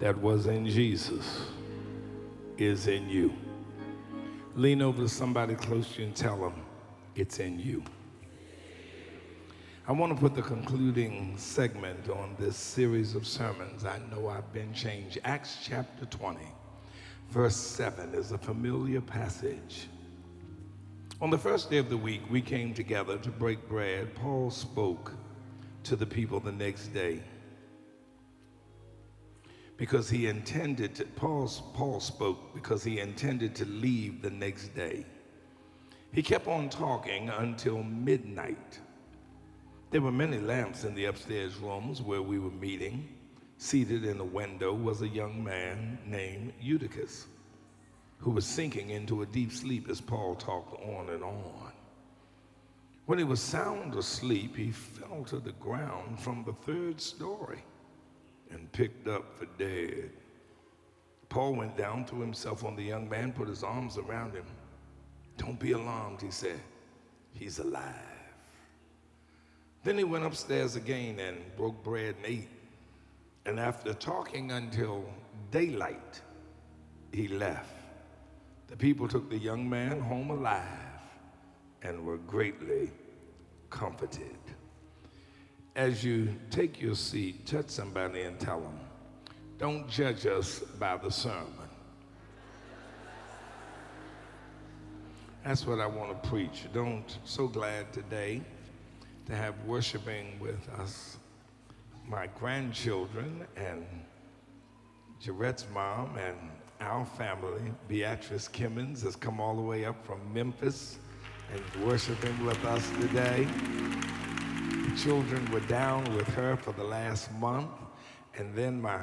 that was in Jesus is in you. Lean over to somebody close to you and tell them it's in you. I want to put the concluding segment on this series of sermons. I know I've been changed. Acts chapter 20, verse 7 is a familiar passage. On the first day of the week, we came together to break bread. Paul spoke to the people the next day because he intended to, Paul's, Paul spoke because he intended to leave the next day. He kept on talking until midnight. There were many lamps in the upstairs rooms where we were meeting. Seated in a window was a young man named Eutychus, who was sinking into a deep sleep as Paul talked on and on. When he was sound asleep, he fell to the ground from the third story and picked up for dead. Paul went down, threw himself on the young man, put his arms around him. Don't be alarmed, he said. He's alive. Then he went upstairs again and broke bread and ate. And after talking until daylight, he left. The people took the young man home alive and were greatly comforted. As you take your seat, touch somebody and tell them, don't judge us by the sermon. That's what I want to preach. Don't, so glad today to have worshiping with us my grandchildren and Jarette's mom and our family. Beatrice Kimmons has come all the way up from Memphis and worshiping with us today. Children were down with her for the last month. And then my,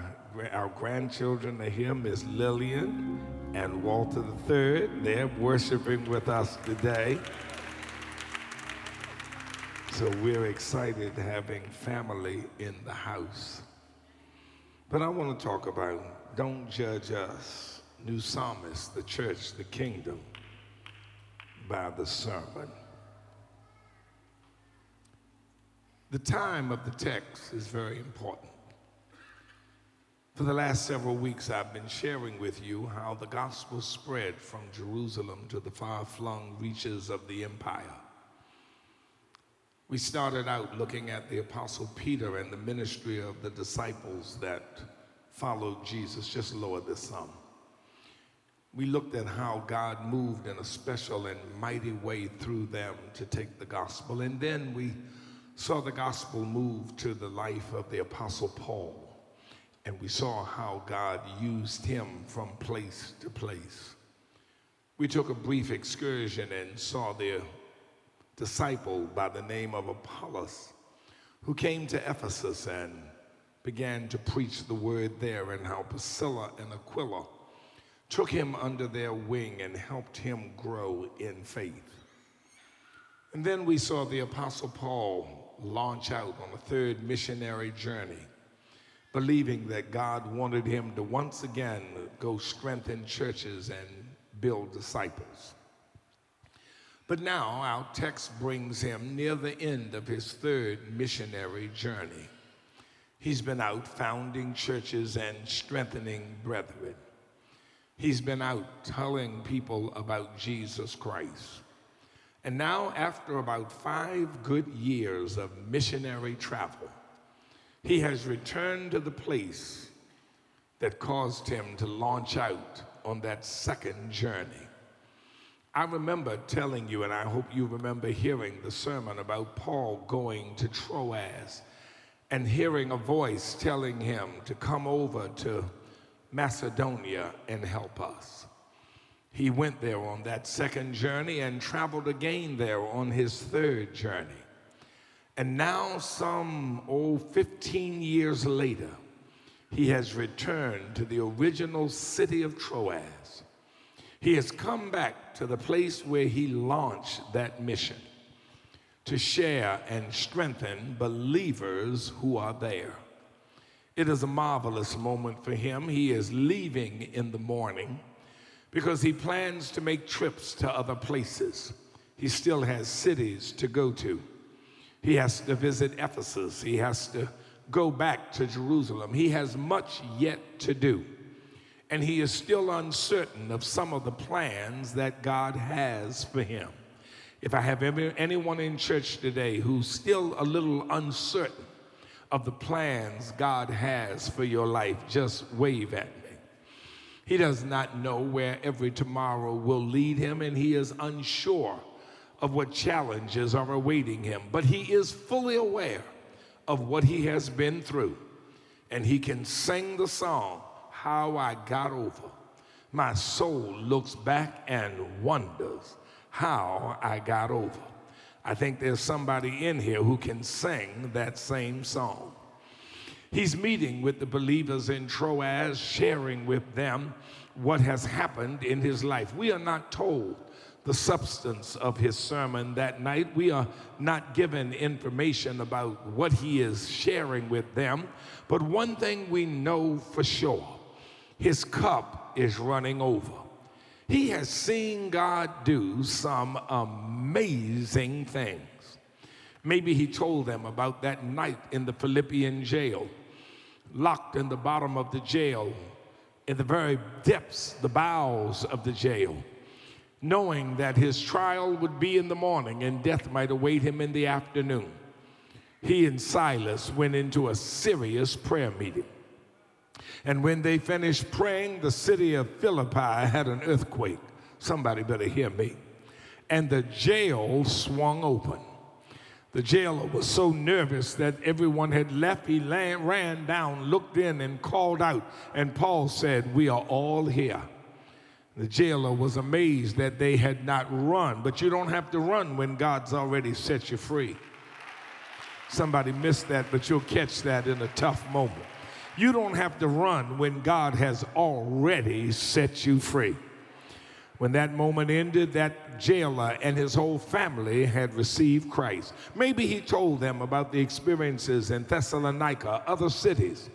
our grandchildren are here, Miss Lillian and Walter III. They're worshiping with us today. So we're excited having family in the house. But I want to talk about don't judge us, new psalmist, the church, the kingdom, by the sermon. The time of the text is very important. For the last several weeks, I've been sharing with you how the gospel spread from Jerusalem to the far flung reaches of the empire. We started out looking at the Apostle Peter and the ministry of the disciples that followed Jesus. Just lower this some. We looked at how God moved in a special and mighty way through them to take the gospel. And then we saw the gospel move to the life of the Apostle Paul. And we saw how God used him from place to place. We took a brief excursion and saw the disciple by the name of Apollos, who came to Ephesus and began to preach the word there, and how Priscilla and Aquila took him under their wing and helped him grow in faith. And then we saw the Apostle Paul launch out on a third missionary journey, believing that God wanted him to once again go strengthen churches and build disciples. But now our text brings him near the end of his third missionary journey. He's been out founding churches and strengthening brethren. He's been out telling people about Jesus Christ. And now, after about five good years of missionary travel, he has returned to the place that caused him to launch out on that second journey. I remember telling you, and I hope you remember hearing the sermon about Paul going to Troas and hearing a voice telling him to come over to Macedonia and help us. He went there on that second journey and traveled again there on his third journey. And now, some, oh, 15 years later, he has returned to the original city of Troas he has come back to the place where he launched that mission to share and strengthen believers who are there. It is a marvelous moment for him. He is leaving in the morning because he plans to make trips to other places. He still has cities to go to. He has to visit Ephesus. He has to go back to Jerusalem. He has much yet to do. And he is still uncertain of some of the plans that God has for him. If I have ever, anyone in church today who's still a little uncertain of the plans God has for your life, just wave at me. He does not know where every tomorrow will lead him, and he is unsure of what challenges are awaiting him, but he is fully aware of what he has been through. And he can sing the song, How I Got Over. My soul looks back and wonders how I got over. I think there's somebody in here who can sing that same song. He's meeting with the believers in Troas, sharing with them what has happened in his life. We are not told the substance of his sermon that night. We are not given information about what he is sharing with them, but one thing we know for sure his cup is running over. He has seen God do some amazing things. Maybe he told them about that night in the Philippian jail, locked in the bottom of the jail, in the very depths, the bowels of the jail knowing that his trial would be in the morning and death might await him in the afternoon. He and Silas went into a serious prayer meeting. And when they finished praying, the city of Philippi had an earthquake. Somebody better hear me. And the jail swung open. The jailer was so nervous that everyone had left. He ran down, looked in, and called out. And Paul said, We are all here. The jailer was amazed that they had not run, but you don't have to run when God's already set you free. Somebody missed that, but you'll catch that in a tough moment. You don't have to run when God has already set you free. When that moment ended, that jailer and his whole family had received Christ. Maybe he told them about the experiences in Thessalonica, other cities,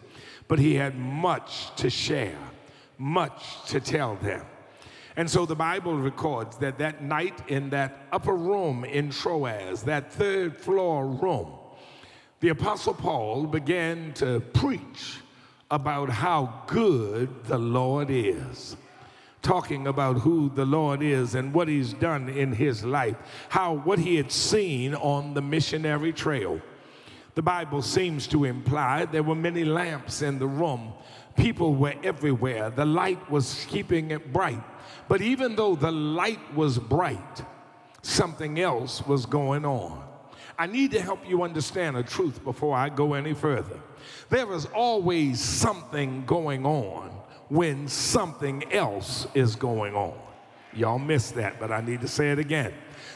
but he had much to share, much to tell them. And so the Bible records that that night in that upper room in Troas, that third floor room, the Apostle Paul began to preach about how good the Lord is. Talking about who the Lord is and what he's done in his life, how what he had seen on the missionary trail. The Bible seems to imply there were many lamps in the room. People were everywhere. The light was keeping it bright. But even though the light was bright, something else was going on. I need to help you understand a truth before I go any further. There is always something going on when something else is going on. Y'all missed that, but I need to say it again.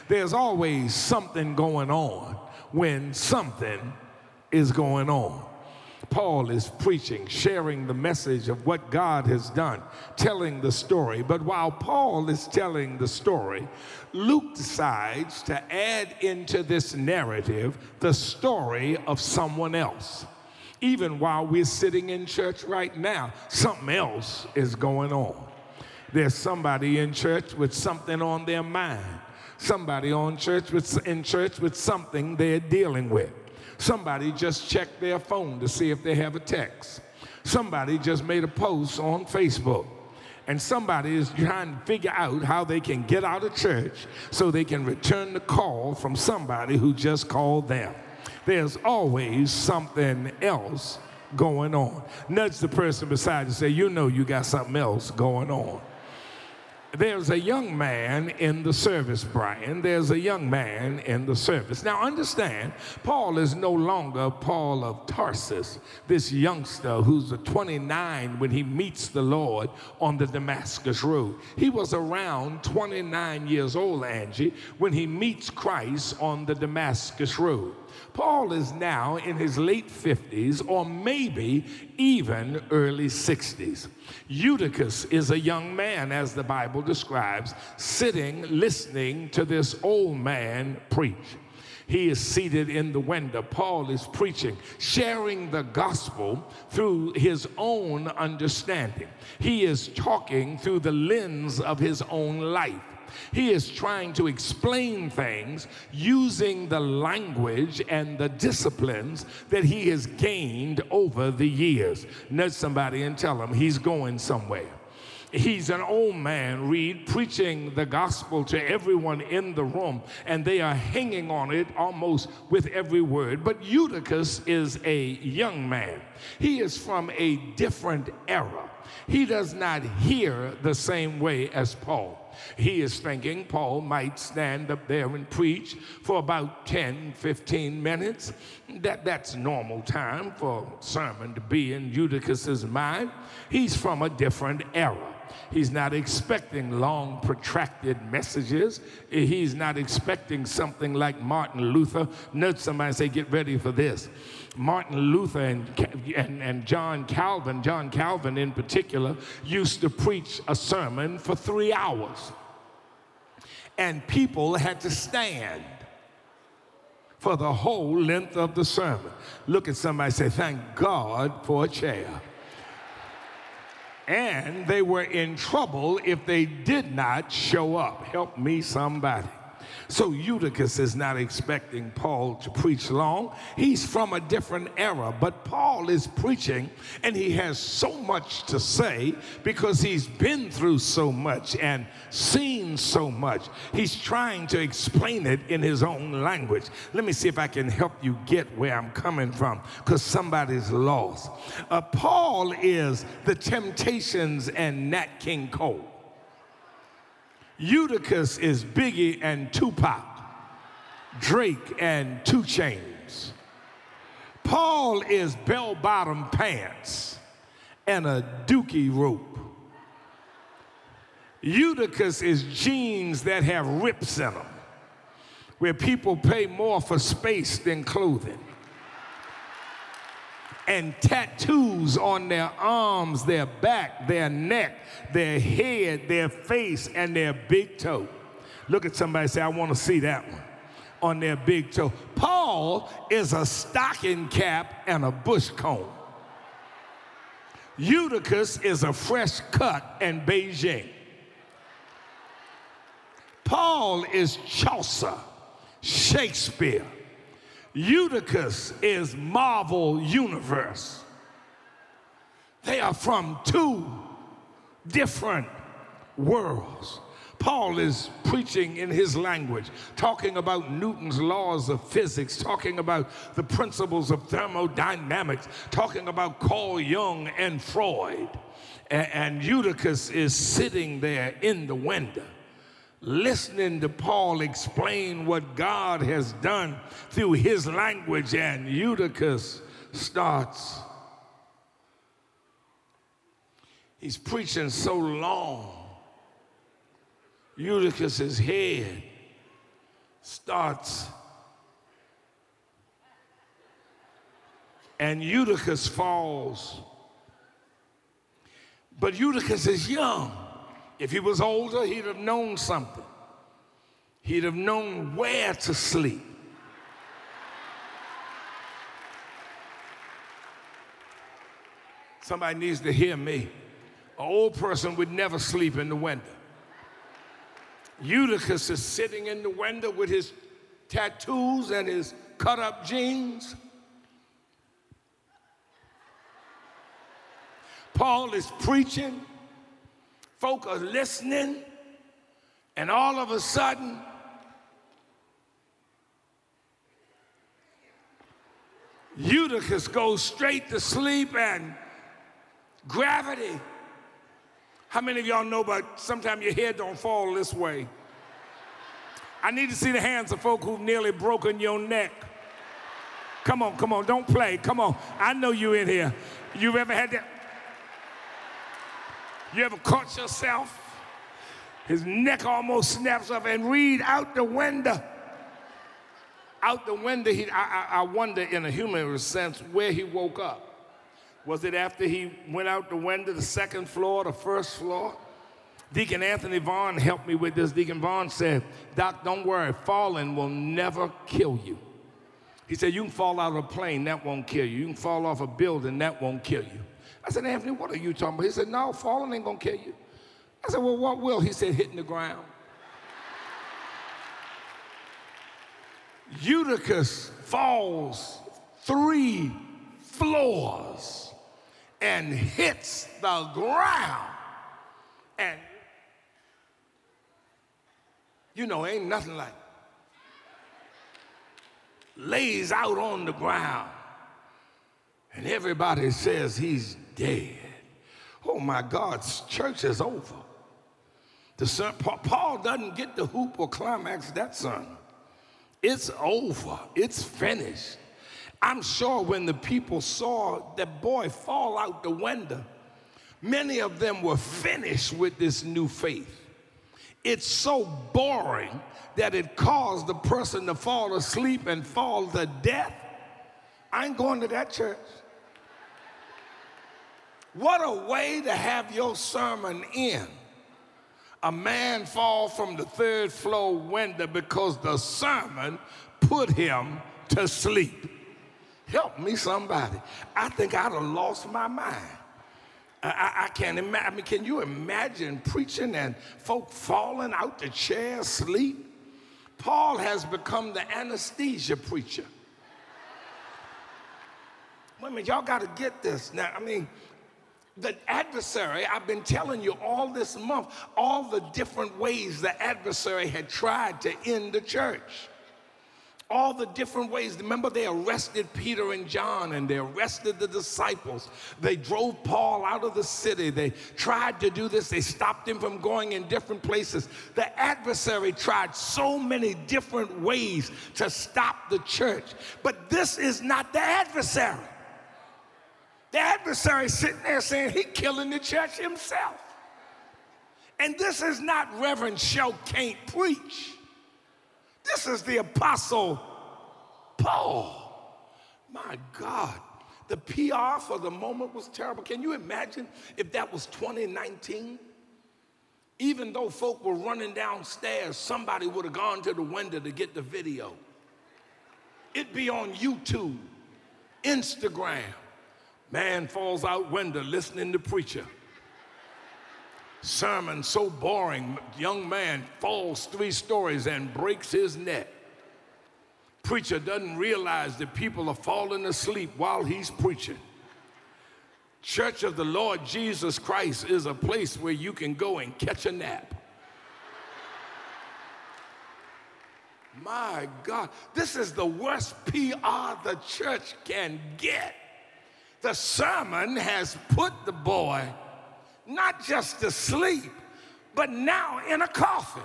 There's always something going on when something is going on. Paul is preaching, sharing the message of what God has done, telling the story. But while Paul is telling the story, Luke decides to add into this narrative the story of someone else. Even while we're sitting in church right now, something else is going on. There's somebody in church with something on their mind. Somebody on church with, in church with something they're dealing with. Somebody just checked their phone to see if they have a text. Somebody just made a post on Facebook. And somebody is trying to figure out how they can get out of church so they can return the call from somebody who just called them. There's always something else going on. Nudge the person beside you and say, You know, you got something else going on there's a young man in the service, Brian. There's a young man in the service. Now, understand, Paul is no longer Paul of Tarsus, this youngster who's 29 when he meets the Lord on the Damascus Road. He was around 29 years old, Angie, when he meets Christ on the Damascus Road. Paul is now in his late 50s or maybe even early 60s. Eutychus is a young man, as the Bible describes, sitting listening to this old man preach. He is seated in the window. Paul is preaching, sharing the gospel through his own understanding. He is talking through the lens of his own life. He is trying to explain things using the language and the disciplines that he has gained over the years. Nudge somebody and tell him he's going somewhere. He's an old man, Reed, preaching the gospel to everyone in the room, and they are hanging on it almost with every word. But Eutychus is a young man. He is from a different era. He does not hear the same way as Paul. He is thinking Paul might stand up there and preach for about 10, 15 minutes. That, that's normal time for sermon to be in Eutychus's mind. He's from a different era. He's not expecting long, protracted messages. He's not expecting something like Martin Luther. Nudge somebody say, get ready for this. Martin Luther and, and, and John Calvin, John Calvin in particular, used to preach a sermon for three hours. And people had to stand for the whole length of the sermon. Look at somebody say, Thank God for a chair and they were in trouble if they did not show up. Help me, somebody. So Eutychus is not expecting Paul to preach long. He's from a different era, but Paul is preaching and he has so much to say because he's been through so much and seen so much. He's trying to explain it in his own language. Let me see if I can help you get where I'm coming from because somebody's lost. Uh, Paul is the Temptations and Nat King Cole. Eutychus is Biggie and Tupac, Drake and 2 Chainz. Paul is bell bottom pants and a dookie rope. Eutychus is jeans that have rips in them, where people pay more for space than clothing and tattoos on their arms, their back, their neck, their head, their face, and their big toe. Look at somebody say, I want to see that one on their big toe. Paul is a stocking cap and a bush comb. Eutychus is a fresh cut and Beijing. Paul is Chaucer, Shakespeare, Eutychus is Marvel Universe. They are from two different worlds. Paul is preaching in his language, talking about Newton's laws of physics, talking about the principles of thermodynamics, talking about Carl Jung and Freud. And, Eutychus is sitting there in the window listening to Paul explain what God has done through his language, and Eutychus starts. He's preaching so long. Eutychus's head starts, and Eutychus falls. But Eutychus is young. If he was older, he'd have known something. He'd have known where to sleep. Somebody needs to hear me. An old person would never sleep in the window. Eutychus is sitting in the window with his tattoos and his cut up jeans. Paul is preaching folk are listening, and all of a sudden, Eutychus goes straight to sleep and gravity. How many of y'all know but sometimes your head don't fall this way? I need to see the hands of folk who've nearly broken your neck. Come on, come on, don't play. Come on. I know you in here. You've ever had that? You ever caught yourself? His neck almost snaps off and read out the window. Out the window, he, I, I wonder in a human sense where he woke up. Was it after he went out the window, the second floor, the first floor? Deacon Anthony Vaughn helped me with this. Deacon Vaughn said, Doc, don't worry, falling will never kill you. He said, You can fall out of a plane, that won't kill you. You can fall off a building, that won't kill you. I said, Anthony, what are you talking about? He said, No, falling ain't gonna kill you. I said, Well, what will? He said, Hitting the ground. Eutychus falls three floors and hits the ground. And you know, ain't nothing like lays out on the ground and everybody says he's dead. Oh my God, church is over. The son, Paul doesn't get the whoop or climax that son. It's over. It's finished. I'm sure when the people saw that boy fall out the window, many of them were finished with this new faith. It's so boring that it caused the person to fall asleep and fall to death. I ain't going to that church. What a way to have your sermon end. A man fall from the third floor window because the sermon put him to sleep. Help me, somebody. I think I'd have lost my mind. I, I, can't imagine. I mean, can you imagine preaching and folk falling out the chair asleep? Paul has become the anesthesia preacher. Minute, y'all got to get this. Now, I mean, the adversary, I've been telling you all this month, all the different ways the adversary had tried to end the church. All the different ways. Remember, they arrested Peter and John and they arrested the disciples. They drove Paul out of the city. They tried to do this. They stopped him from going in different places. The adversary tried so many different ways to stop the church. But this is not the adversary. The adversary sitting there saying he killing the church himself. And this is not Reverend Show can't preach. This is the apostle Paul. My God, the PR for the moment was terrible. Can you imagine if that was 2019? Even though folk were running downstairs, somebody would have gone to the window to get the video. It'd be on YouTube, Instagram, Man falls out window listening to preacher. Sermon so boring, young man falls three stories and breaks his neck. Preacher doesn't realize that people are falling asleep while he's preaching. Church of the Lord Jesus Christ is a place where you can go and catch a nap. My God, this is the worst PR the church can get. The sermon has put the boy not just to sleep, but now in a coffin.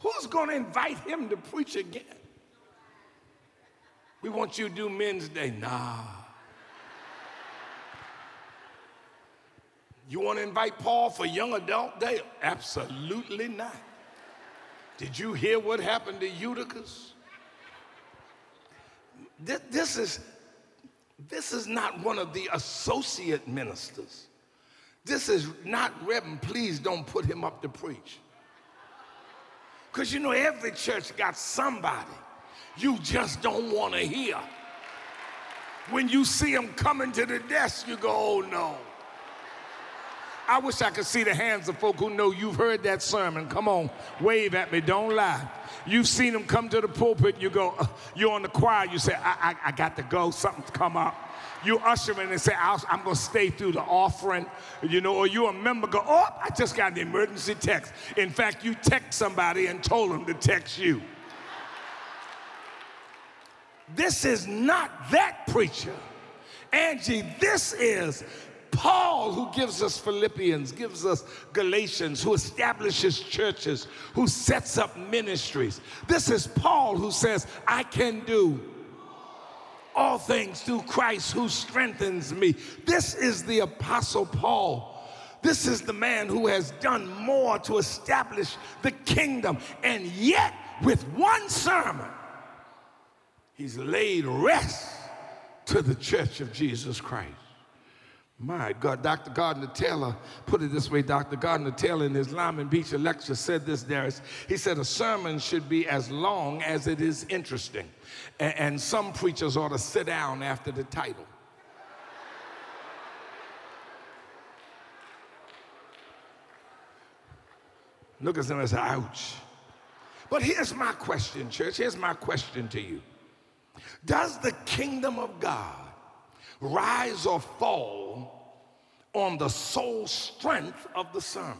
Who's going to invite him to preach again? We want you to do Men's Day. Nah. You want to invite Paul for Young Adult Day? Absolutely not. Did you hear what happened to Eutychus? This, this is this is not one of the associate ministers. This is not Reverend. Please don't put him up to preach. Because you know, every church got somebody you just don't want to hear. When you see them coming to the desk, you go, oh no. I wish I could see the hands of folk who know you've heard that sermon. Come on, wave at me, don't lie. You've seen them come to the pulpit, you go, uh, you're on the choir, you say, I, I, I got to go, something's come up. You usher in and say, i am going to stay through the offering, you know, or you a member go, oh, I just got an emergency text. In fact, you text somebody and told them to text you. This is not that preacher. Angie, this is Paul, who gives us Philippians, gives us Galatians, who establishes churches, who sets up ministries. This is Paul who says, I can do all things through Christ who strengthens me. This is the Apostle Paul. This is the man who has done more to establish the kingdom. And yet, with one sermon, he's laid rest to the church of Jesus Christ. My God, Dr. Gardner Taylor put it this way. Dr. Gardner Taylor, in his Lyman Beecher lecture, said this, Darius. He said, A sermon should be as long as it is interesting. And, and some preachers ought to sit down after the title. Look at them and say, Ouch. But here's my question, church. Here's my question to you Does the kingdom of God rise or fall on the sole strength of the sermon?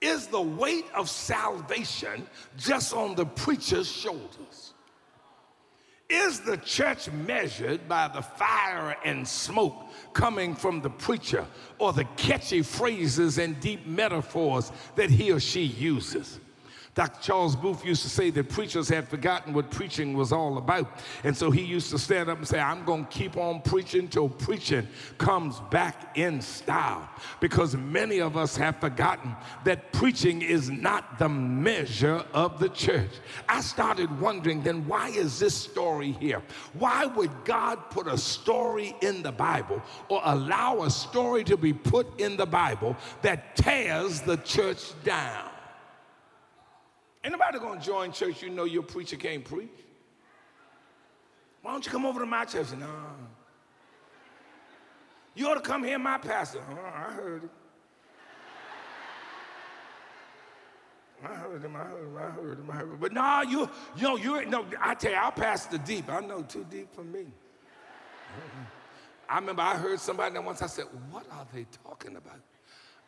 Is the weight of salvation just on the preacher's shoulders? Is the church measured by the fire and smoke coming from the preacher or the catchy phrases and deep metaphors that he or she uses? Dr. Charles Booth used to say that preachers had forgotten what preaching was all about. And so he used to stand up and say, I'm going to keep on preaching till preaching comes back in style. Because many of us have forgotten that preaching is not the measure of the church. I started wondering then, why is this story here? Why would God put a story in the Bible or allow a story to be put in the Bible that tears the church down? Anybody gonna join church you know your preacher can't preach? Why don't you come over to my church? No. You ought to come hear my pastor. Oh, I heard it. I heard him, I heard him, I heard him, I heard him. But no, you, you know, you no, I tell you, I'll pass the deep. I know too deep for me. I remember I heard somebody that once I said, What are they talking about?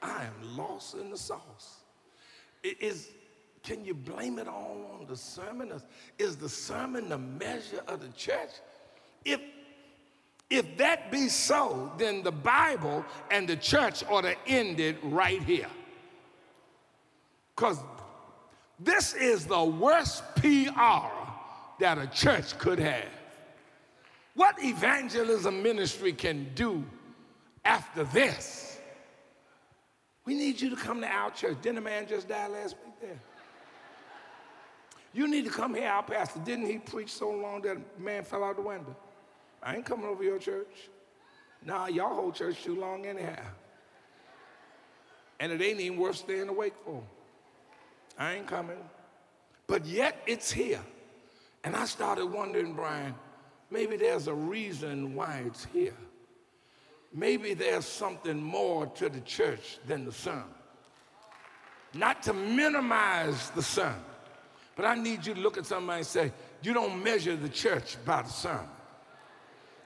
I am lost in the sauce. It is can you blame it all on the sermon? Is the sermon the measure of the church? If if that be so, then the Bible and the church ought to end it right here. Because this is the worst PR that a church could have. What evangelism ministry can do after this? We need you to come to our church. Didn't a man just die last week there? You need to come here, our pastor. Didn't he preach so long that a man fell out the window? I ain't coming over your church. Nah, y'all whole church too long anyhow. And it ain't even worth staying awake for. I ain't coming. But yet it's here. And I started wondering, Brian, maybe there's a reason why it's here. Maybe there's something more to the church than the sermon. Not to minimize the sermon, but I need you to look at somebody and say, you don't measure the church by the sermon.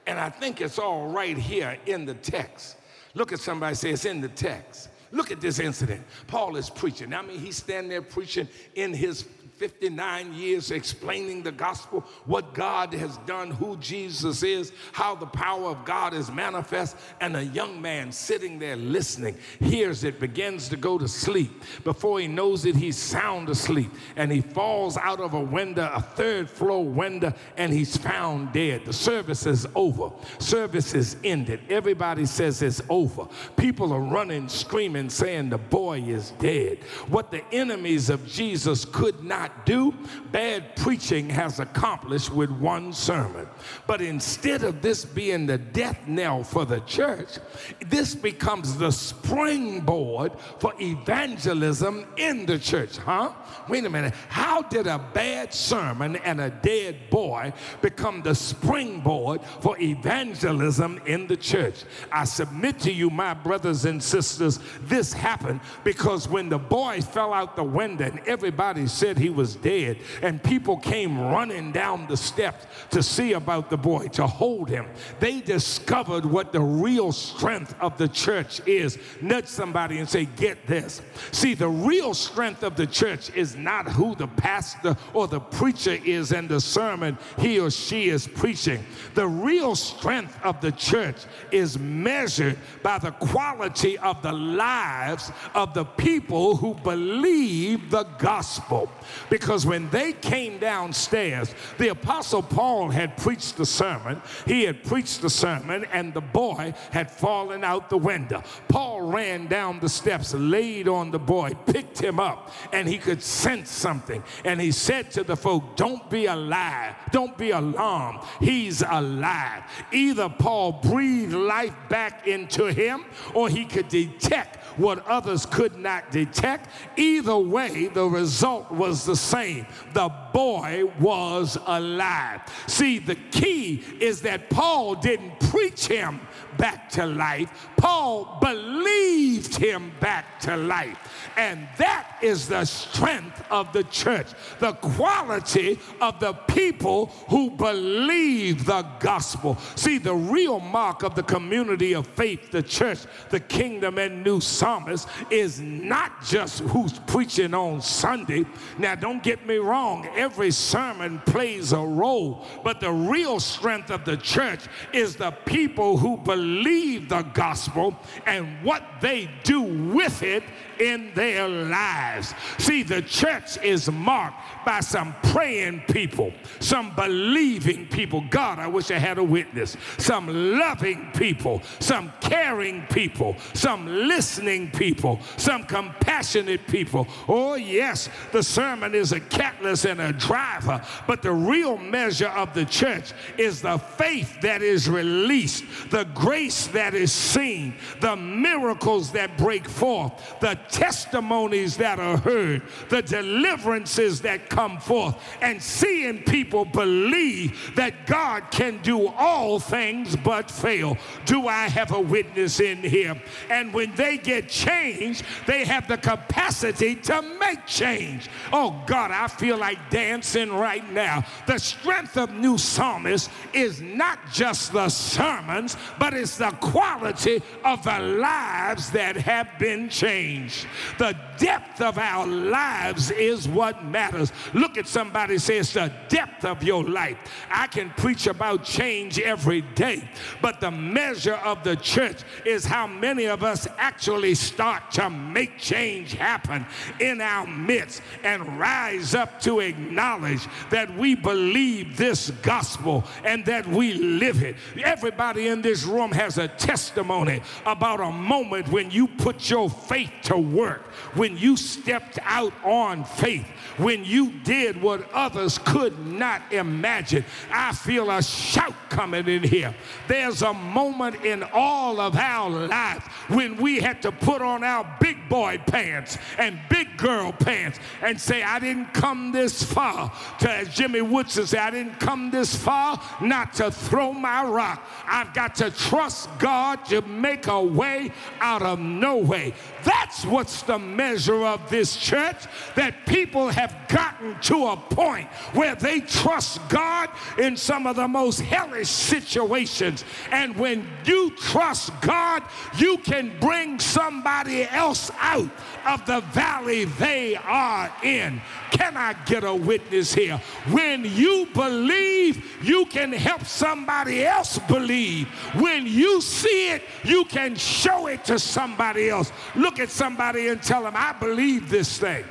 And I think it's all right here in the text. Look at somebody say it's in the text. Look at this incident. Paul is preaching. I mean, he's standing there preaching in his 59 years explaining the gospel, what God has done, who Jesus is, how the power of God is manifest, and a young man sitting there listening hears it, begins to go to sleep. Before he knows it, he's sound asleep, and he falls out of a window, a third floor window, and he's found dead. The service is over. Service is ended. Everybody says it's over. People are running, screaming, saying the boy is dead. What the enemies of Jesus could not not do, bad preaching has accomplished with one sermon. But instead of this being the death knell for the church, this becomes the springboard for evangelism in the church, huh? Wait a minute. How did a bad sermon and a dead boy become the springboard for evangelism in the church? I submit to you, my brothers and sisters, this happened because when the boy fell out the window and everybody said he was dead, and people came running down the steps to see about the boy, to hold him. They discovered what the real strength of the church is. Nudge somebody and say, Get this. See, the real strength of the church is not who the pastor or the preacher is and the sermon he or she is preaching. The real strength of the church is measured by the quality of the lives of the people who believe the gospel. Because when they came downstairs, the Apostle Paul had preached the sermon. He had preached the sermon, and the boy had fallen out the window. Paul ran down the steps, laid on the boy, picked him up, and he could sense something. And he said to the folk, Don't be alive, don't be alarmed. He's alive. Either Paul breathed life back into him, or he could detect what others could not detect. Either way, the result was the same. The boy was alive. See, the key is that Paul didn't preach him back to life, Paul believed him back to life. And that is the strength of the church, the quality of the people who believe the gospel. See, the real mark of the community of faith, the church, the kingdom, and new psalmist is not just who's preaching on Sunday. Now, don't get me wrong, every sermon plays a role, but the real strength of the church is the people who believe the gospel and what they do with it in their lives. See, the church is marked by some praying people, some believing people. God, I wish I had a witness. Some loving people, some caring people, some listening people, some compassionate people. Oh, yes, the sermon is a catalyst and a driver, uh, but the real measure of the church is the faith that is released, the grace that is seen, the miracles that break forth, the testimonies that are heard, the deliverances that come forth, and seeing people believe that God can do all things but fail. Do I have a witness in here? And when they get changed, they have the capacity to make change. Oh God, I feel like dancing right now. The strength of new psalmists is not just the sermons, but it's the quality of the lives that have been changed. The depth of our lives is what matters. Look at somebody say it's the depth of your life. I can preach about change every day, but the measure of the church is how many of us actually start to make change happen in our midst and rise up to acknowledge that we believe this gospel and that we live it. Everybody in this room has a testimony about a moment when you put your faith to work, when you stepped out on faith, when you did what others could not imagine. I feel a shout coming in here. There's a moment in all of our life when we had to put on our big boy pants and big girl pants and say, I didn't come this far. To, as Jimmy Woodson said, I didn't come this far not to throw my rock. I've got to trust God to make a way out of no way. That's what's the measure of this church that people have gotten to a point where they trust God in some of the most hellish situations. And when you trust God, you can bring somebody else out of the valley they are in. Can I get a witness here? When you believe, you can help somebody else believe. When you see it, you can show it to somebody else. Look at somebody and tell them, I believe this thing.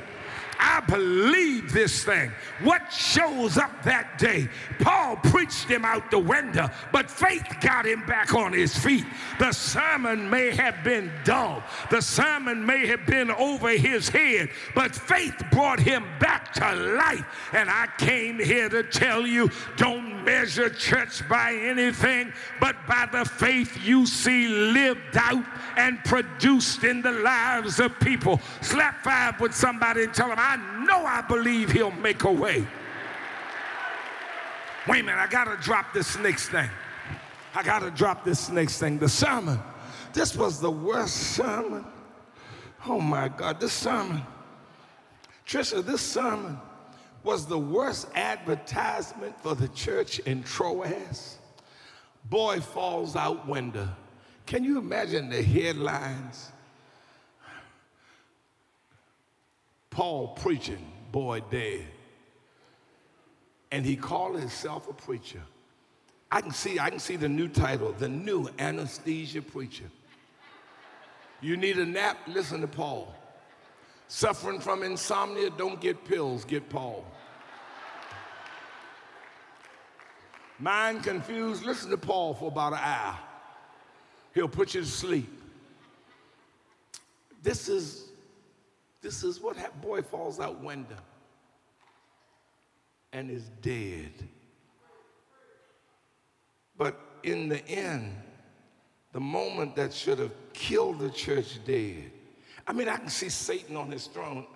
I believe this thing. What shows up that day? Paul preached him out the window, but faith got him back on his feet. The sermon may have been dull, the sermon may have been over his head, but faith brought him back to life. And I came here to tell you don't measure church by anything but by the faith you see lived out and produced in the lives of people. Slap five with somebody and tell them, I know I believe he'll make a way. Wait a minute, I gotta drop this next thing. I gotta drop this next thing. The sermon. This was the worst sermon. Oh my God, this sermon. Trisha, this sermon was the worst advertisement for the church in Troas. Boy falls out window. Can you imagine the headlines? Paul preaching, boy dead. And he called himself a preacher. I can see, I can see the new title, the new anesthesia preacher. You need a nap? Listen to Paul. Suffering from insomnia, don't get pills, get Paul. Mind confused, listen to Paul for about an hour. He'll put you to sleep. This is this is what happened. Boy falls out window and is dead. But in the end, the moment that should have killed the church dead. I mean, I can see Satan on his throne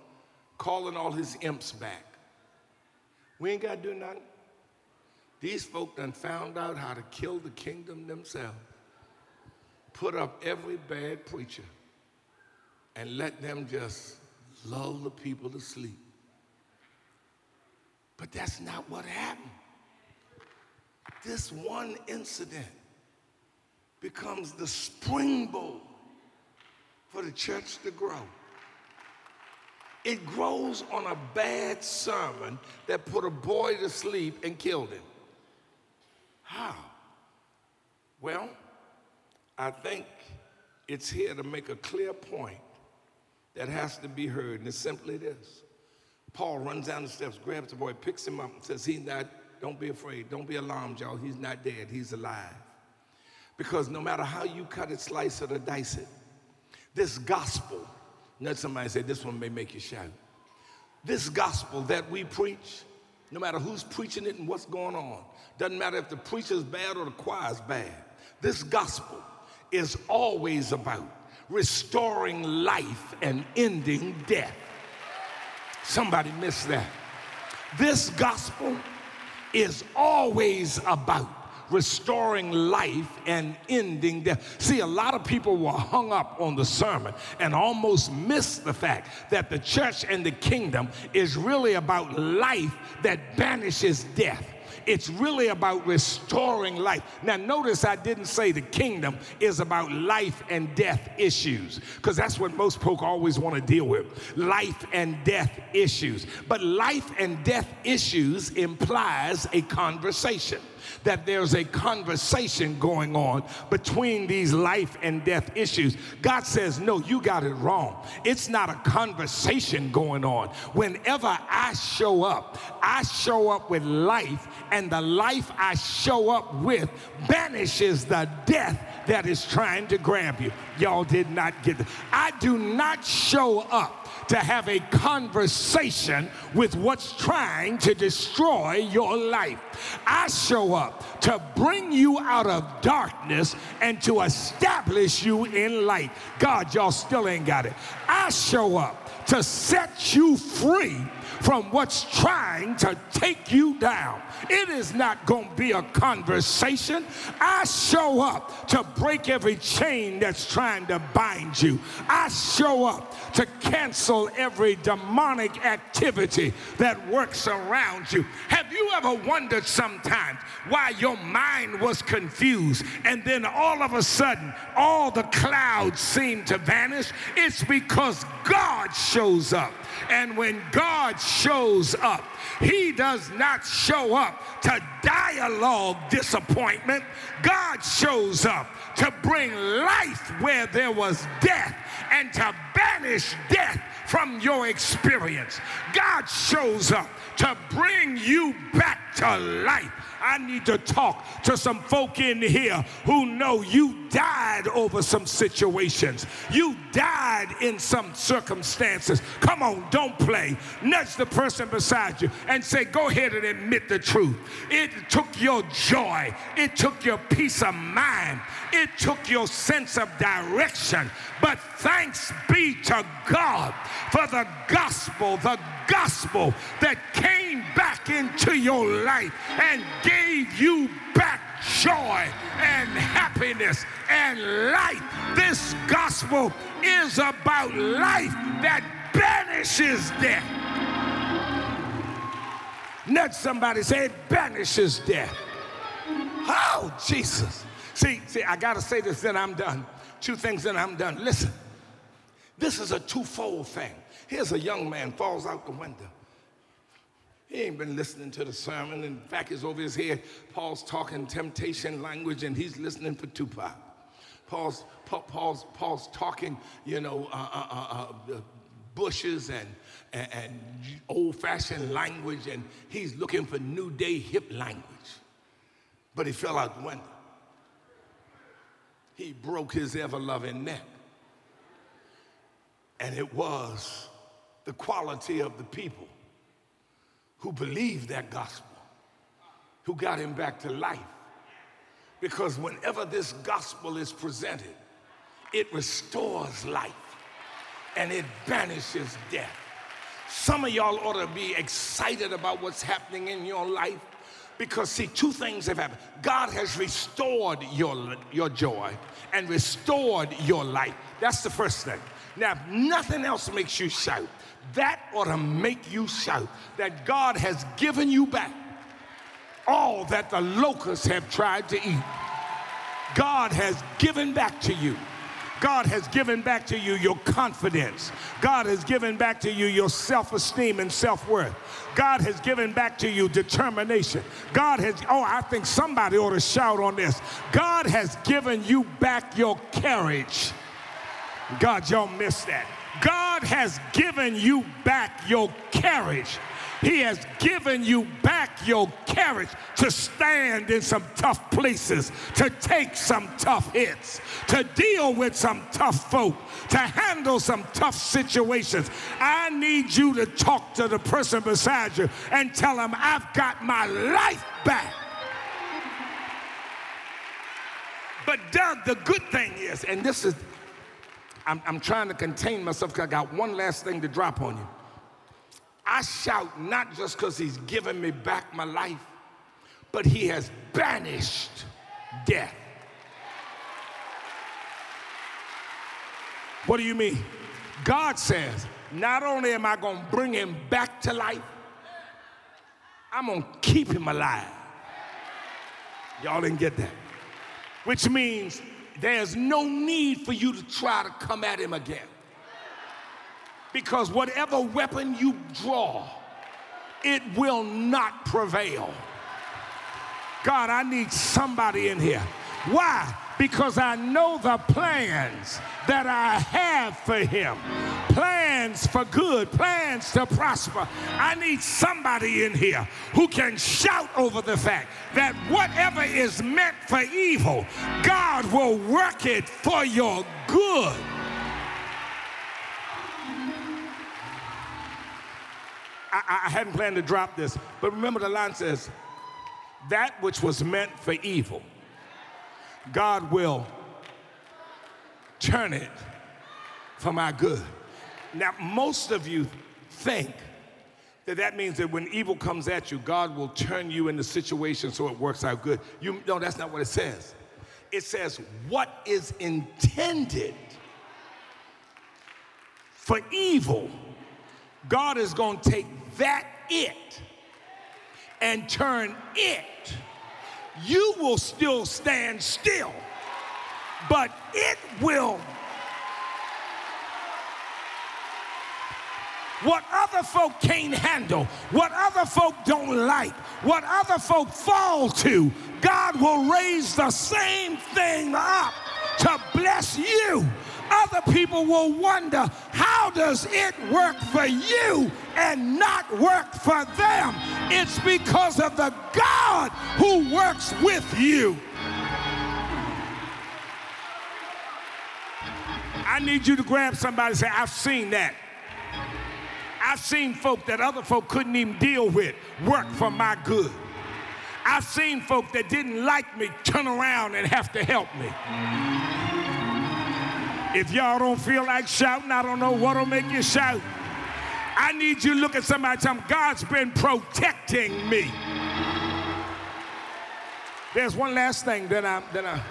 calling all his imps back. We ain't got to do nothing. These folk done found out how to kill the kingdom themselves. Put up every bad preacher and let them just lull the people to sleep. But that's not what happened. This one incident becomes the springboard for the church to grow. It grows on a bad sermon that put a boy to sleep and killed him. How? Well, I think it's here to make a clear point that has to be heard, and it's simply this. Paul runs down the steps, grabs the boy, picks him up, and says, He's not, don't be afraid, don't be alarmed, y'all. He's not dead, he's alive. Because no matter how you cut it, slice it, or dice it, this gospel, let somebody say, This one may make you shout. This gospel that we preach, no matter who's preaching it and what's going on, doesn't matter if the preacher's bad or the choir's bad, this gospel is always about restoring life and ending death. Somebody missed that. This gospel is always about restoring life and ending death. See, a lot of people were hung up on the sermon and almost missed the fact that the church and the kingdom is really about life that banishes death. It's really about restoring life. Now, notice I didn't say the kingdom is about life and death issues, because that's what most folk always want to deal with life and death issues. But life and death issues implies a conversation that there's a conversation going on between these life and death issues. God says, No, you got it wrong. It's not a conversation going on. Whenever I show up, I show up with life, and the life I show up with banishes the death that is trying to grab you. Y'all did not get it. I do not show up to have a conversation with what's trying to destroy your life. I show up to bring you out of darkness and to establish you in light. God, y'all still ain't got it. I show up to set you free from what's trying to take you down. It is not going to be a conversation. I show up to break every chain that's trying to bind you. I show up to cancel every demonic activity that works around you. Have you ever wondered sometimes why your mind was confused and then all of a sudden all the clouds seem to vanish? It's because God shows up. And when God shows up, he does not show up to dialogue disappointment. God shows up to bring life where there was death and to banish death from your experience. God shows up to bring you back to life. I need to talk to some folk in here who know you died over some situations. You died in some circumstances. Come on, don't play. Nudge the person beside you and say, Go ahead and admit the truth. It took your joy, it took your peace of mind, it took your sense of direction. But thanks be to God for the gospel, the gospel that came back into your life and gave you back joy and happiness and life. This gospel is about life that banishes death. Let somebody say it banishes death. Oh, Jesus. See, see, I gotta say this, then I'm done. Two things, then I'm done. Listen, this is a twofold thing. Here's a young man falls out the window. He ain't been listening to the sermon. In fact, he's over his head. Paul's talking temptation language, and he's listening for Tupac. Paul's, Paul, Paul's, Paul's talking, you know, uh, uh, uh, uh bushes and, and, and old-fashioned language, and he's looking for new day hip language. But he fell out the window. He broke his ever-loving neck. And it was the quality of the people who believed that gospel, who got him back to life. Because whenever this gospel is presented, it restores life and it banishes death. Some of y'all ought to be excited about what's happening in your life because, see, two things have happened. God has restored your, your joy and restored your life. That's the first thing. Now, if nothing else makes you shout, that ought to make you shout that God has given you back all that the locusts have tried to eat. God has given back to you. God has given back to you your confidence. God has given back to you your self esteem and self worth. God has given back to you determination. God has, oh, I think somebody ought to shout on this. God has given you back your courage. God, y'all missed that. God has given you back your courage. He has given you back your courage to stand in some tough places, to take some tough hits, to deal with some tough folk, to handle some tough situations. I need you to talk to the person beside you and tell them, I've got my life back. But Doug, the good thing is, and this is, I'm, I'm trying to contain myself because I got one last thing to drop on you. I shout not just because he's given me back my life, but he has banished death. What do you mean? God says, not only am I going to bring him back to life, I'm going to keep him alive. Y'all didn't get that. Which means there's no need for you to try to come at him again. Because whatever weapon you draw, it will not prevail. God, I need somebody in here. Why? Because I know the plans that I have for him. Plans for good, plans to prosper. I need somebody in here who can shout over the fact that whatever is meant for evil, God will work it for your good. I, I hadn't planned to drop this, but remember the line says, that which was meant for evil, God will turn it for my good. Now, most of you think that that means that when evil comes at you, God will turn you into situation so it works out good. You no, that's not what it says. It says what is intended for evil, God is going to take that it and turn it, you will still stand still, but it will. What other folk can't handle, what other folk don't like, what other folk fall to, God will raise the same thing up to bless you other people will wonder how does it work for you and not work for them? It's because of the God who works with you. I need you to grab somebody and say, I've seen that. I've seen folk that other folk couldn't even deal with work for my good. I've seen folk that didn't like me turn around and have to help me. If y'all don't feel like shouting, I don't know what'll make you shout. I need you to look at somebody tell them, God's been protecting me. There's one last thing, then I'm, then I,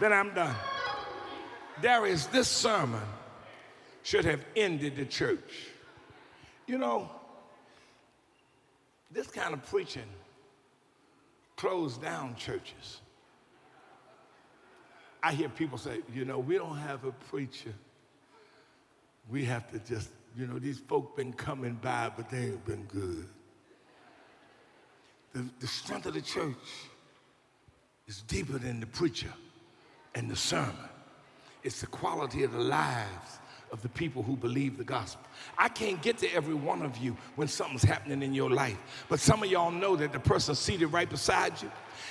then I'm done. There is this sermon should have ended the church. You know, this kind of preaching closed down churches. I hear people say, you know, we don't have a preacher. We have to just, you know, these folk been coming by, but they ain't been good. The, the strength of the church is deeper than the preacher and the sermon. It's the quality of the lives of the people who believe the gospel. I can't get to every one of you when something's happening in your life, but some of y'all know that the person seated right beside you,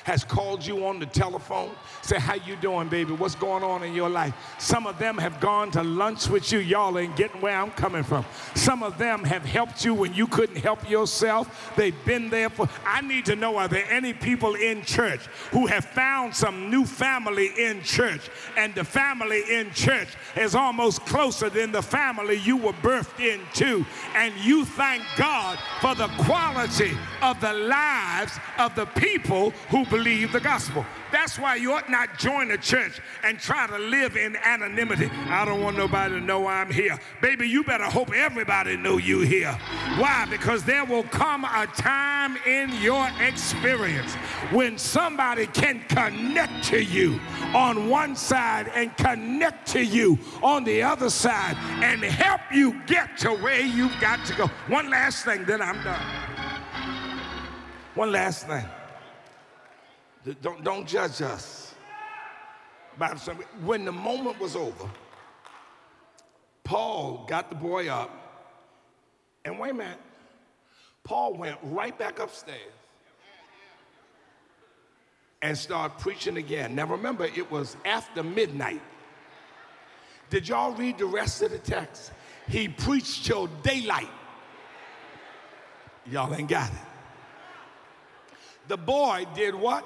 has called you on the telephone, say, how you doing, baby? What's going on in your life? Some of them have gone to lunch with you. Y'all ain't getting where I'm coming from. Some of them have helped you when you couldn't help yourself. They've been there for, I need to know, are there any people in church who have found some new family in church and the family in church is almost closer than the family you were birthed into and you thank God for the quality of the lives of the people who believe the gospel. That's why you ought not join a church and try to live in anonymity. I don't want nobody to know I'm here. Baby, you better hope everybody know you here. Why? Because there will come a time in your experience when somebody can connect to you on one side and connect to you on the other side and help you get to where you've got to go. One last thing, then I'm done. One last thing. Don't, don't judge us. When the moment was over, Paul got the boy up, and wait a minute, Paul went right back upstairs and started preaching again. Now remember, it was after midnight. Did y'all read the rest of the text? He preached till daylight. Y'all ain't got it. The boy did what?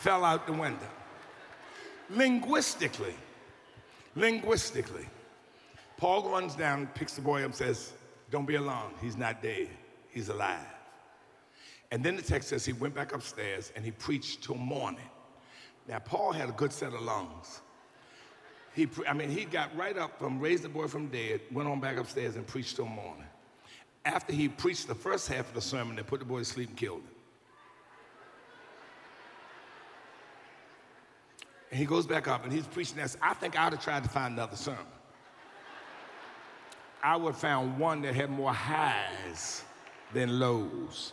Fell out the window. Linguistically, linguistically, Paul runs down, picks the boy up, says, Don't be alarmed. He's not dead, he's alive. And then the text says he went back upstairs and he preached till morning. Now, Paul had a good set of lungs. He, I mean, he got right up from raised the boy from dead, went on back upstairs and preached till morning. After he preached the first half of the sermon, they put the boy to sleep and killed him. And he goes back up and he's preaching this. I think I would have tried to find another sermon. I would have found one that had more highs than lows.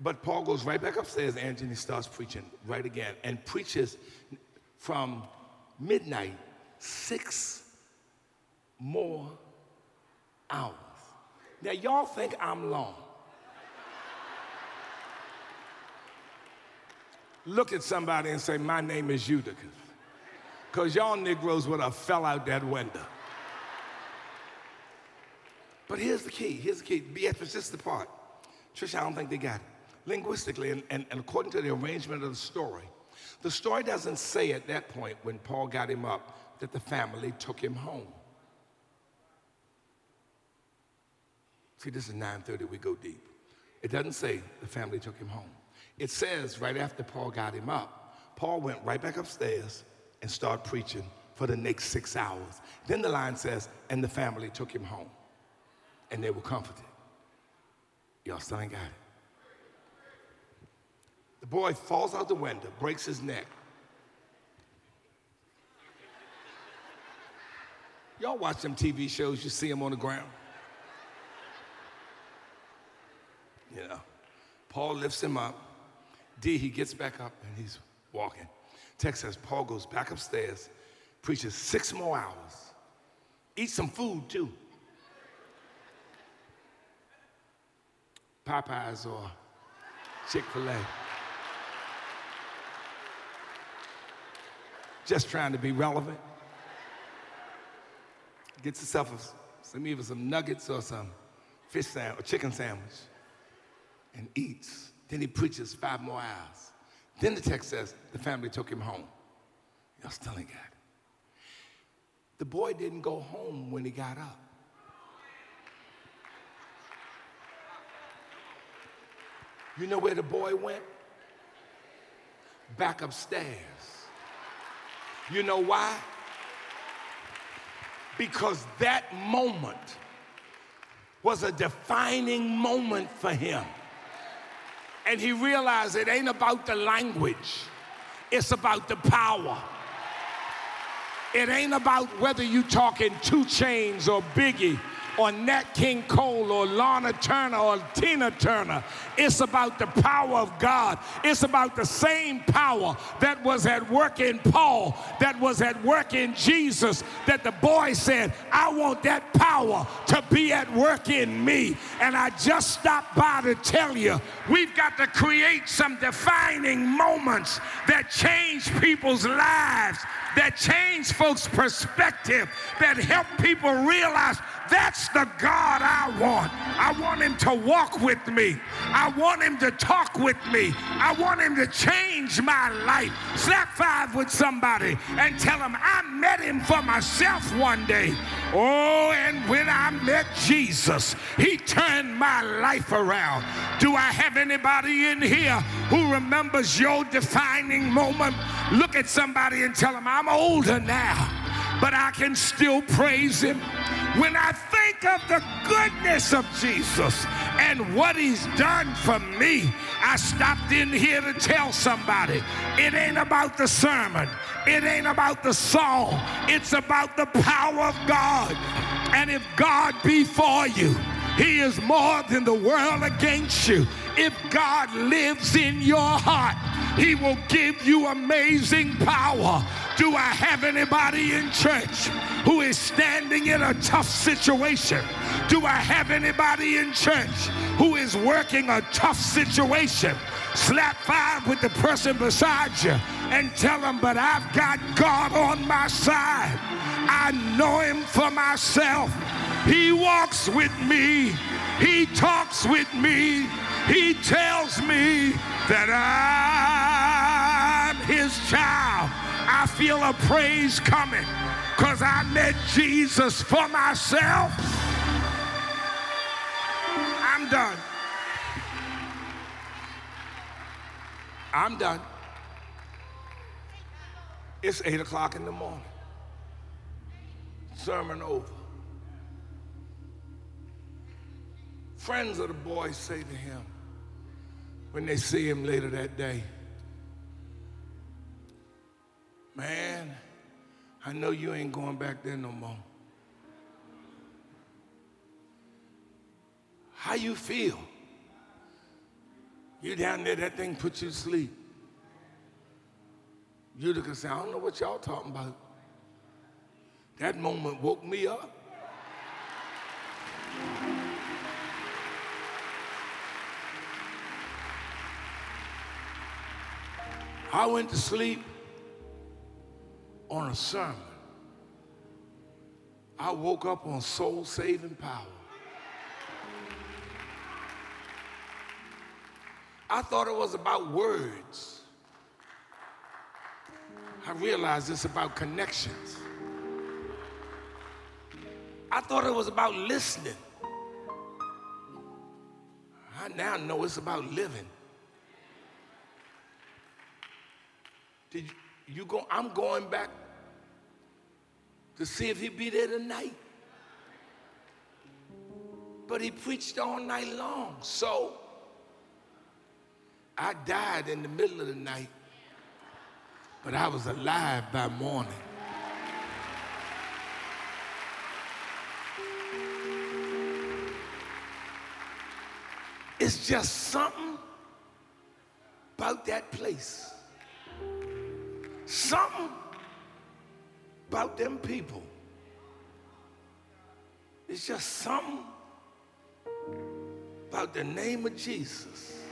But Paul goes right back upstairs, and he starts preaching right again and preaches from midnight, six more hours. Now, y'all think I'm long. Look at somebody and say, My name is Eutychus. Because y'all Negroes would have fell out that window. But here's the key. Here's the key. Beatrice, this is the part. Trisha, I don't think they got it. Linguistically, and, and, and according to the arrangement of the story, the story doesn't say at that point when Paul got him up that the family took him home. See, this is 9:30. We go deep. It doesn't say the family took him home. It says right after Paul got him up, Paul went right back upstairs and started preaching for the next six hours. Then the line says, and the family took him home and they were comforted. Y'all still ain't got it. The boy falls out the window, breaks his neck. Y'all watch them TV shows, you see him on the ground. You know, Paul lifts him up. D, he gets back up and he's walking. Text says Paul goes back upstairs, preaches six more hours, eats some food too. Popeyes or Chick fil A. Just trying to be relevant. Gets himself some either some nuggets or some fish sandwich or chicken sandwich and eats. Then he preaches five more hours. Then the text says the family took him home. Y'all still ain't got it. The boy didn't go home when he got up. You know where the boy went? Back upstairs. You know why? Because that moment was a defining moment for him and he realized it ain't about the language, it's about the power. It ain't about whether you talking 2 Chainz or Biggie or Nat King Cole or Lana Turner or Tina Turner. It's about the power of God. It's about the same power that was at work in Paul, that was at work in Jesus, that the boy said, I want that power to be at work in me. And I just stopped by to tell you, we've got to create some defining moments that change people's lives that change folks' perspective, that help people realize that's the God I want. I want him to walk with me. I want him to talk with me. I want him to change my life. Slap five with somebody and tell them I met him for myself one day. Oh, and when I met Jesus, he turned my life around. Do I have anybody in here who remembers your defining moment? Look at somebody and tell them I'm older now, but I can still praise him. When I think of the goodness of Jesus and what he's done for me, I stopped in here to tell somebody it ain't about the sermon, it ain't about the song, it's about the power of God. And if God be for you, he is more than the world against you. If God lives in your heart, He will give you amazing power. Do I have anybody in church who is standing in a tough situation? Do I have anybody in church who is working a tough situation? Slap five with the person beside you and tell them, but I've got God on my side. I know him for myself. He walks with me. He talks with me. He tells me that I'm his child. I feel a praise coming because I met Jesus for myself. I'm done. I'm done. It's 8 o'clock in the morning. Sermon over. Friends of the boy say to him when they see him later that day, Man, I know you ain't going back there no more. How you feel? You down there, that thing put you to sleep. You could say, I don't know what y'all talking about. That moment woke me up. I went to sleep on a sermon. I woke up on soul saving power. I thought it was about words. I realized it's about connections. I thought it was about listening. I now know it's about living. Did you, you go? I'm going back to see if he'd be there tonight. But he preached all night long. So I died in the middle of the night, but I was alive by morning. It's just something about that place. Something about them people. It's just something about the name of Jesus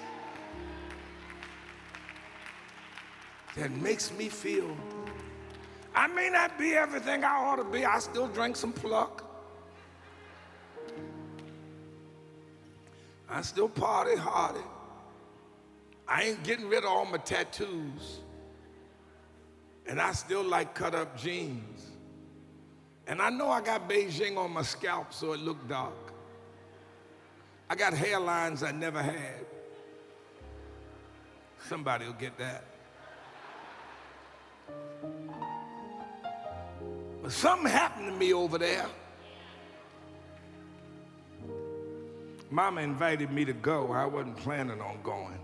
that makes me feel I may not be everything I ought to be. I still drink some pluck. I still party hardy. I ain't getting rid of all my tattoos. And I still like cut up jeans. And I know I got Bigen on my scalp so it looked dark. I got hairlines I never had. Somebody will get that. But something happened to me over there. Mama invited me to go. I wasn't planning on going.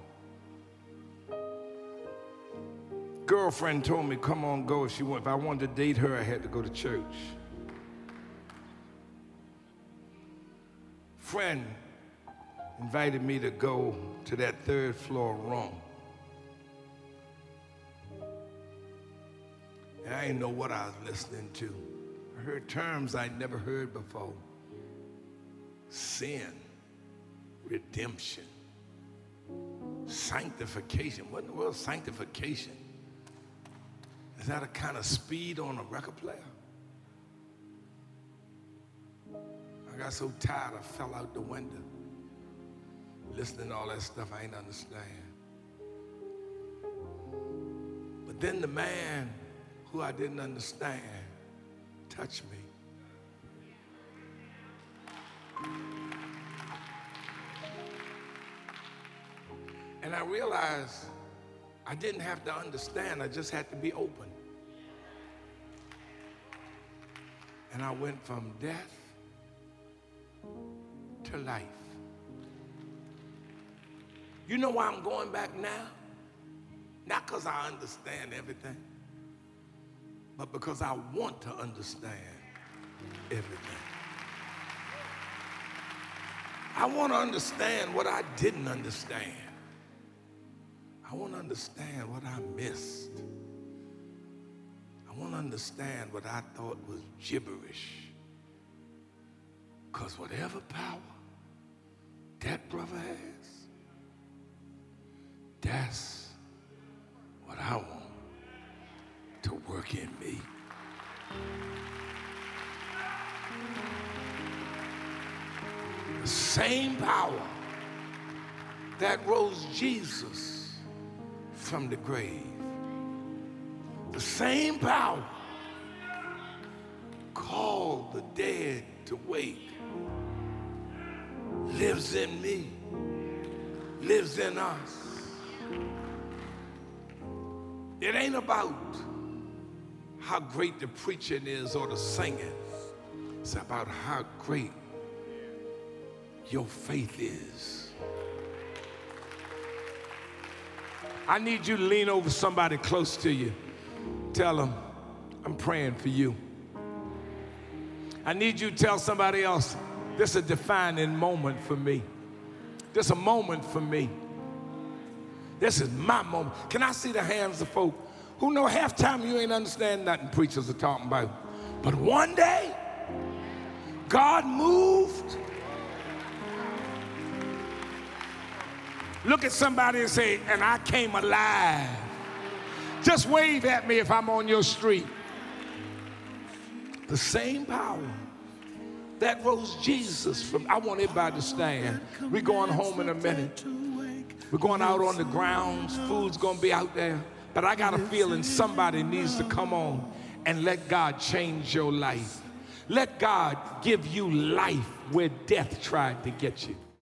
Girlfriend told me, come on, go. If, she, if I wanted to date her, I had to go to church. friend invited me to go to that third floor room. And I didn't know what I was listening to. I heard terms I'd never heard before sin, redemption, sanctification. What in the world is sanctification? Is that a kind of speed on a record player? I got so tired I fell out the window. Listening to all that stuff I ain't understand. But then the man who I didn't understand touched me. And I realized I didn't have to understand, I just had to be open. And I went from death to life. You know why I'm going back now? Not because I understand everything, but because I want to understand everything. I want to understand what I didn't understand. I want to understand what I missed. I want to understand what I thought was gibberish. Because whatever power that brother has, that's what I want to work in me. The same power that rose Jesus from the grave, the same power called the dead to wake lives in me, lives in us. It ain't about how great the preaching is or the singing. It's about how great your faith is. I need you to lean over somebody close to you. Tell them, I'm praying for you. I need you to tell somebody else, this is a defining moment for me. This is a moment for me. This is my moment. Can I see the hands of folk who know half time you ain't understand nothing preachers are talking about. But one day, God moved. Look at somebody and say, and I came alive. Just wave at me if I'm on your street. The same power that rose Jesus from, I want everybody to stand. We're going home in a minute. We're going out on the grounds. Food's going to be out there. But I got a feeling somebody needs to come on and let God change your life. Let God give you life where death tried to get you.